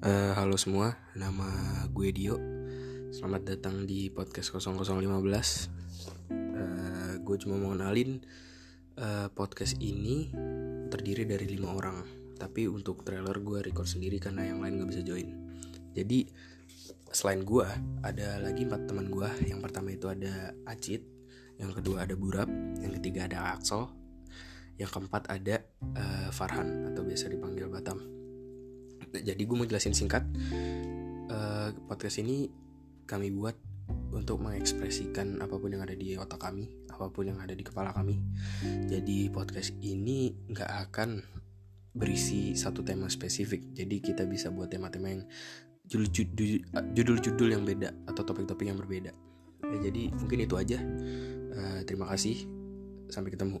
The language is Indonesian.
Eh, halo semua, nama gue Dio. Selamat datang di podcast 0015. Eh, gue cuma mau kenalin eh, podcast ini terdiri dari lima orang. Tapi untuk trailer gue record sendiri karena yang lain gak bisa join. Jadi selain gue ada lagi empat teman gue. Yang pertama itu ada Acit, yang kedua ada Burap, yang ketiga ada Axel, yang keempat ada eh, Farhan atau biasa dipanggil Batam jadi gue mau jelasin singkat. Uh, podcast ini kami buat untuk mengekspresikan apa pun yang ada di otak kami apa pun yang ada di kepala kami. Jadi podcast ini nggak akan berisi satu tema spesifik. Jadi kita bisa buat tema-tema yang judul-judul yang beda atau topik-topik yang berbeda. Ya, jadi mungkin itu aja. Uh, terima kasih. Sampai ketemu